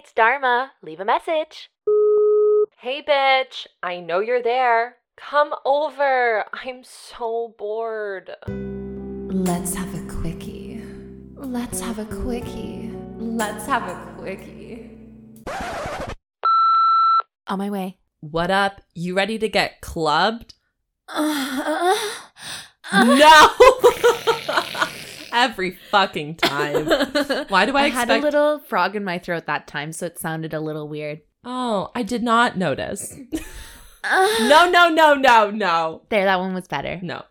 it's Dharma. Leave a message. Hey, bitch. I know you're there. Come over. I'm so bored. Let's have a quickie. Let's have a quickie. Let's have a quickie. On my way. What up? You ready to get clubbed? Uh, No! Every fucking time. Why do I, I expect? had a little frog in my throat that time, so it sounded a little weird. oh, I did not notice. no, no, no, no, no, There, that one was better. no.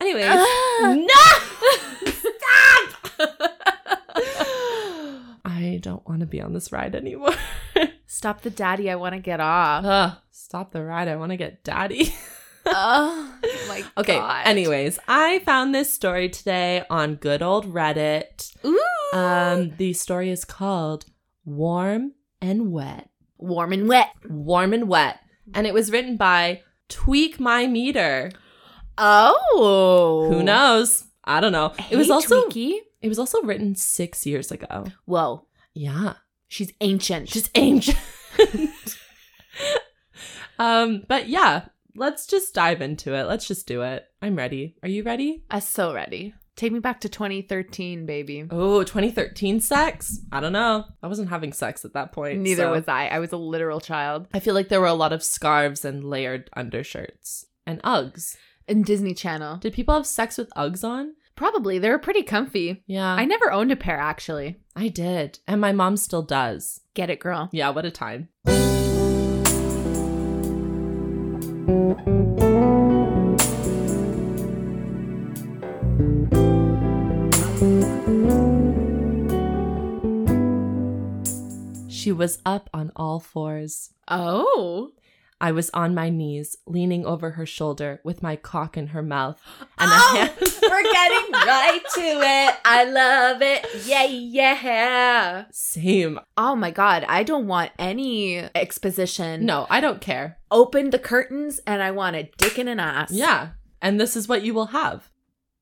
Anyways, Uh. no! Stop! I don't want to be on this ride anymore. Stop the daddy, I want to get off. Stop the ride. I want to get daddy. Oh my Okay, god. anyways, I found this story today on good old Reddit. Ooh. Um, the story is called Warm and Wet. warm and wet. Warm and Wet. And it was written by Tweak My Meter. Oh. Who knows? I don't know. Hey, it was also Tweaky. it was also written six years ago. Whoa. Yeah. She's ancient. She's ancient. um, but yeah, let's just dive into it. Let's just do it. I'm ready. Are you ready? I'm so ready. Take me back to 2013, baby. Oh, 2013 sex? I don't know. I wasn't having sex at that point. Neither so- was I. I was a literal child. I feel like there were a lot of scarves and layered undershirts and Uggs. In Disney Channel. Did people have sex with Uggs on? Probably. They were pretty comfy. Yeah, I never owned a pair, actually. I did. And my mom still does. Get it, girl. Yeah, what a time. Was up on all fours. Oh. I was on my knees, leaning over her shoulder with my cock in her mouth. And a Oh, hand- we're getting right to it. I love it. Yeah, yeah. Same. Oh my god, I don't want any exposition. No, I don't care. Open the curtains and I want a dick and an ass. Yeah. And this is what you will have.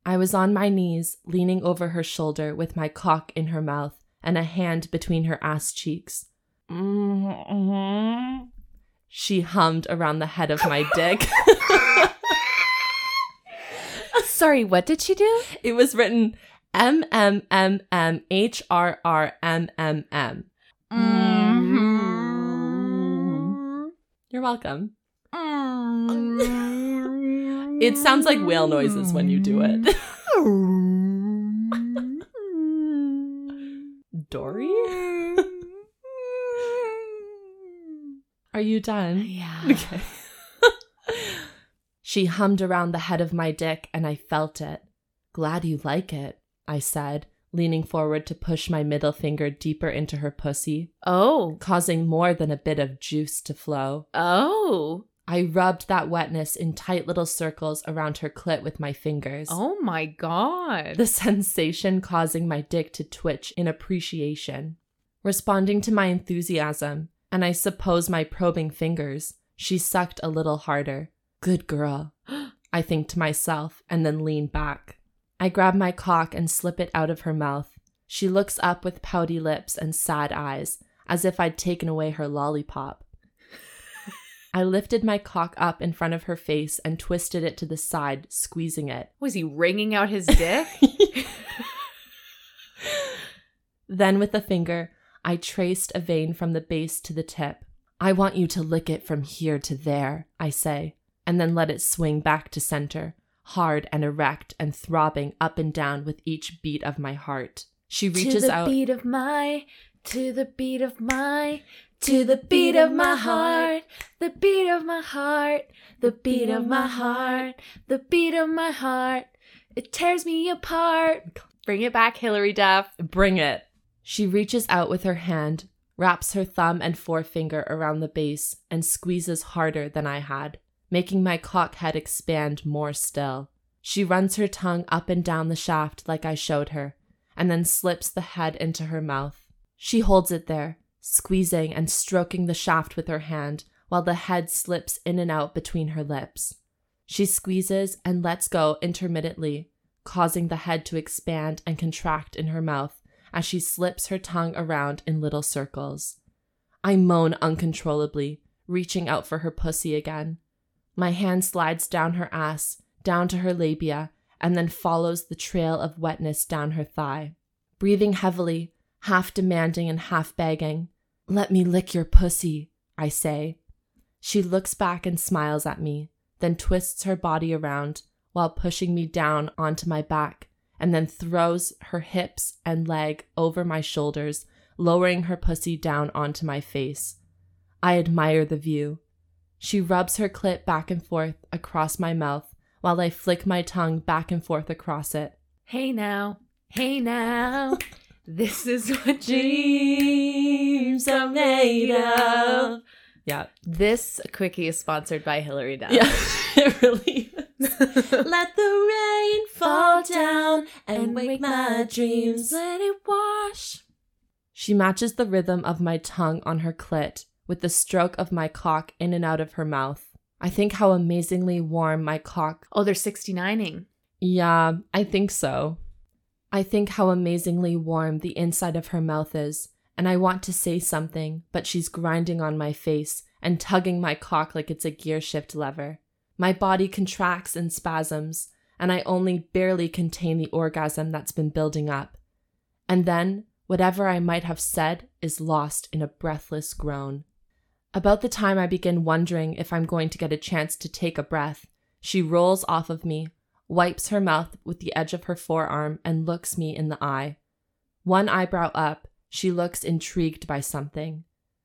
I was on my knees, leaning over her shoulder with my cock in her mouth and a hand between her ass cheeks. Mm-hmm. She hummed around the head of my dick. Sorry, what did she do? it was written M M M M H R R M M M. Mm-hmm. You're welcome. It sounds like whale noises when you do it. Are you done? yeah. Okay. she hummed around the head of my dick and I felt it. Glad you like it, I said, leaning forward to push my middle finger deeper into her pussy, Oh. causing more than a bit of juice to flow. Oh. I rubbed that wetness in tight little circles around her clit with my fingers. Oh my god. The sensation causing my dick to twitch in appreciation. Responding to my enthusiasm, and I suppose my probing fingers, she sucked a little harder. Good girl, I think to myself, and then lean back. I grab my cock and slip it out of her mouth. She looks up with pouty lips and sad eyes, as if I'd taken away her lollipop. I lifted my cock up in front of her face and twisted it to the side, squeezing it. Was he wringing out his dick? Then, with a finger, I traced a vein from the base to the tip. I want you to lick it from here to there, I say, and then let it swing back to center, hard and erect and throbbing up and down with each beat of my heart. She reaches to the out. beat of my, to the beat of my, to the beat of my heart, the beat of my heart, the beat of my heart, the beat of my heart. It tears me apart. Bring it back, Hilary Duff. Bring it. She reaches out with her hand, wraps her thumb and forefinger around the base, and squeezes harder than I had, making my cock head expand more still. She runs her tongue up and down the shaft like I showed her, and then slips the head into her mouth. She holds it there, squeezing and stroking the shaft with her hand, while the head slips in and out between her lips. She squeezes and lets go intermittently, causing the head to expand and contract in her mouth as she slips her tongue around in little circles. I moan uncontrollably, reaching out for her pussy again. My hand slides down her ass, down to her labia, and then follows the trail of wetness down her thigh. Breathing heavily, half demanding and half begging, Let me lick your pussy, I say. She looks back and smiles at me, then twists her body around while pushing me down onto my back, and then throws her hips and leg over my shoulders, lowering her pussy down onto my face. I admire the view. She rubs her clit back and forth across my mouth while I flick my tongue back and forth across it. Hey now, hey now, this is what Dreams are made of. Yeah. This quickie is sponsored by Hilary Duff. Yeah, it really is. Let the rain fall down and wake my dreams. Let it wash. She matches the rhythm of my tongue on her clit with the stroke of my cock in and out of her mouth. I think how amazingly warm my cock. Oh, they're 69ing. Yeah, I think so. I think how amazingly warm the inside of her mouth is, and I want to say something, but she's grinding on my face and tugging my cock like it's a gear shift lever. My body contracts in spasms, and I only barely contain the orgasm that's been building up. And then, whatever I might have said is lost in a breathless groan. About the time I begin wondering if I'm going to get a chance to take a breath, she rolls off of me, wipes her mouth with the edge of her forearm, and looks me in the eye. One eyebrow up, she looks intrigued by something.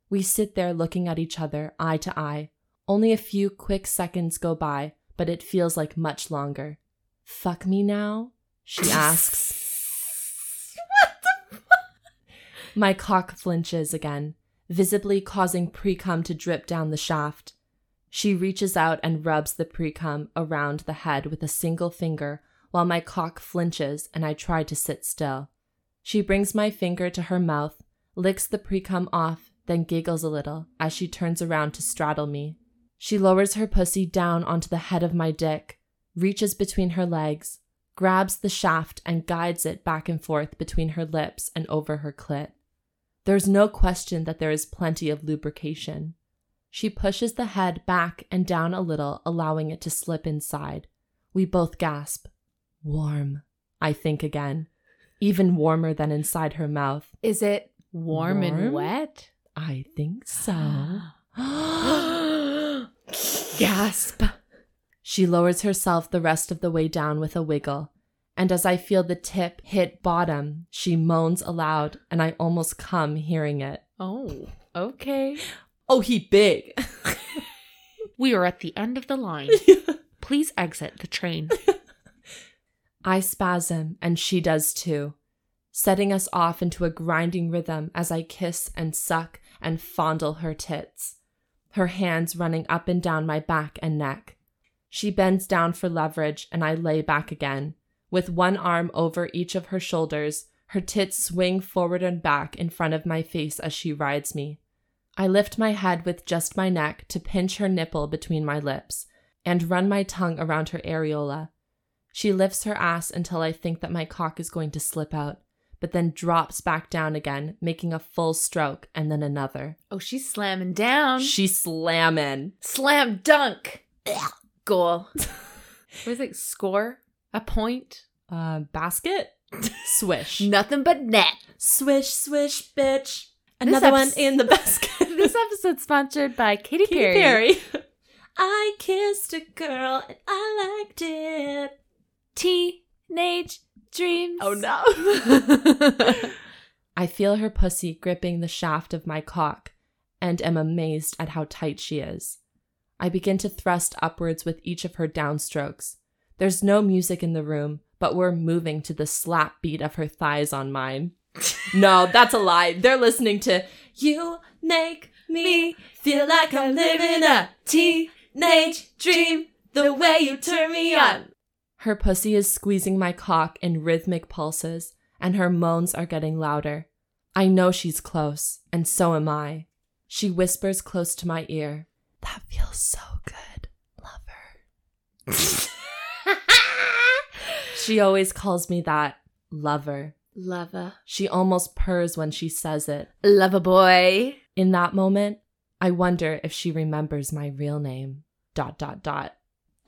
We sit there looking at each other, eye to eye. Only a few quick seconds go by, but it feels like much longer. Fuck me now? She asks. What the fuck? My cock flinches again, visibly causing pre cum to drip down the shaft. She reaches out and rubs the pre cum around the head with a single finger while my cock flinches and I try to sit still. She brings my finger to her mouth, licks the pre cum off, then giggles a little as she turns around to straddle me. She lowers her pussy down onto the head of my dick, reaches between her legs, grabs the shaft, and guides it back and forth between her lips and over her clit. There's no question that there is plenty of lubrication. She pushes the head back and down a little, allowing it to slip inside. We both gasp. Warm, I think again. Even warmer than inside her mouth. Is it warm, and wet? I think so. Gasp. She lowers herself the rest of the way down with a wiggle, and as I feel the tip hit bottom, she moans aloud, and I almost come hearing it. Oh, okay. Oh, he big. We are at the end of the line. Please exit the train. I spasm, and she does too, setting us off into a grinding rhythm as I kiss and suck and fondle her tits, her hands running up and down my back and neck. She bends down for leverage, and I lay back again. With one arm over each of her shoulders, her tits swing forward and back in front of my face as she rides me. I lift my head with just my neck to pinch her nipple between my lips and run my tongue around her areola. She lifts her ass until I think that my cock is going to slip out, but then drops back down again, making a full stroke and then another. Oh, she's slamming down. She's slamming. Slam dunk. Goal. what is it? Score? A point? Uh, basket? Swish. Nothing but net. Swish, swish, bitch. Another one in the basket. this episode's sponsored by Katy Katy Perry. Perry. I kissed a girl and I liked it. Teenage dreams. Oh no. I feel her pussy gripping the shaft of my cock and am amazed at how tight she is. I begin to thrust upwards with each of her downstrokes. There's no music in the room, but we're moving to the slap beat of her thighs on mine. no, that's a lie. They're listening to You Make Me Feel Like I'm Living a Teenage Dream the way you turn me on. Her pussy is squeezing my cock in rhythmic pulses, and her moans are getting louder. I know she's close, and so am I. She whispers close to my ear, That feels so good, lover. She always calls me that, lover. Lover. She almost purrs when she says it. Lover boy. In that moment, I wonder if she remembers my real name. Dot dot dot.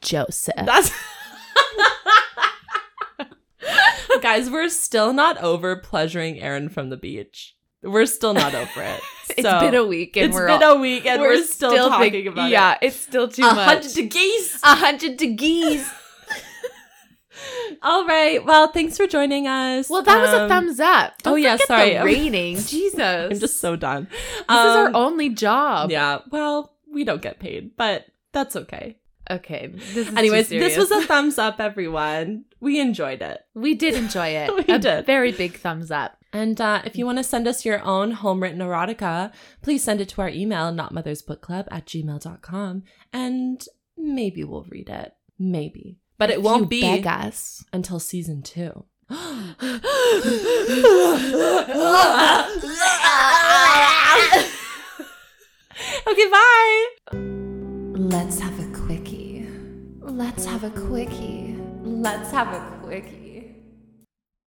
Joseph. That's Guys, we're still not over pleasuring Aaron from the beach. We're still not over it. It's So, been a week and it's we're It's been all, a week and we're, still, talking think- about yeah, it. Yeah, it's still too A much. hundred geese. A hundred degrees. All right. Well, thanks for joining us. Well, that was a Um, thumbs up. Don't oh, yeah, sorry. The rating. Jesus. I'm just so done. this is our Um, only job. Yeah. Well, we don't get paid, but that's okay. Okay. This is Anyways, too this was a thumbs up, everyone. We enjoyed it. We did enjoy it. We a did. very big thumbs up. And uh, if you want to send us your own homewritten erotica, please send it to our email, notmothersbookclub at gmail.com. And maybe we'll read it. Maybe. But it won't you be beg us. until season two. okay, bye. Let's have a quickie. Let's have a quickie. Let's have a quickie.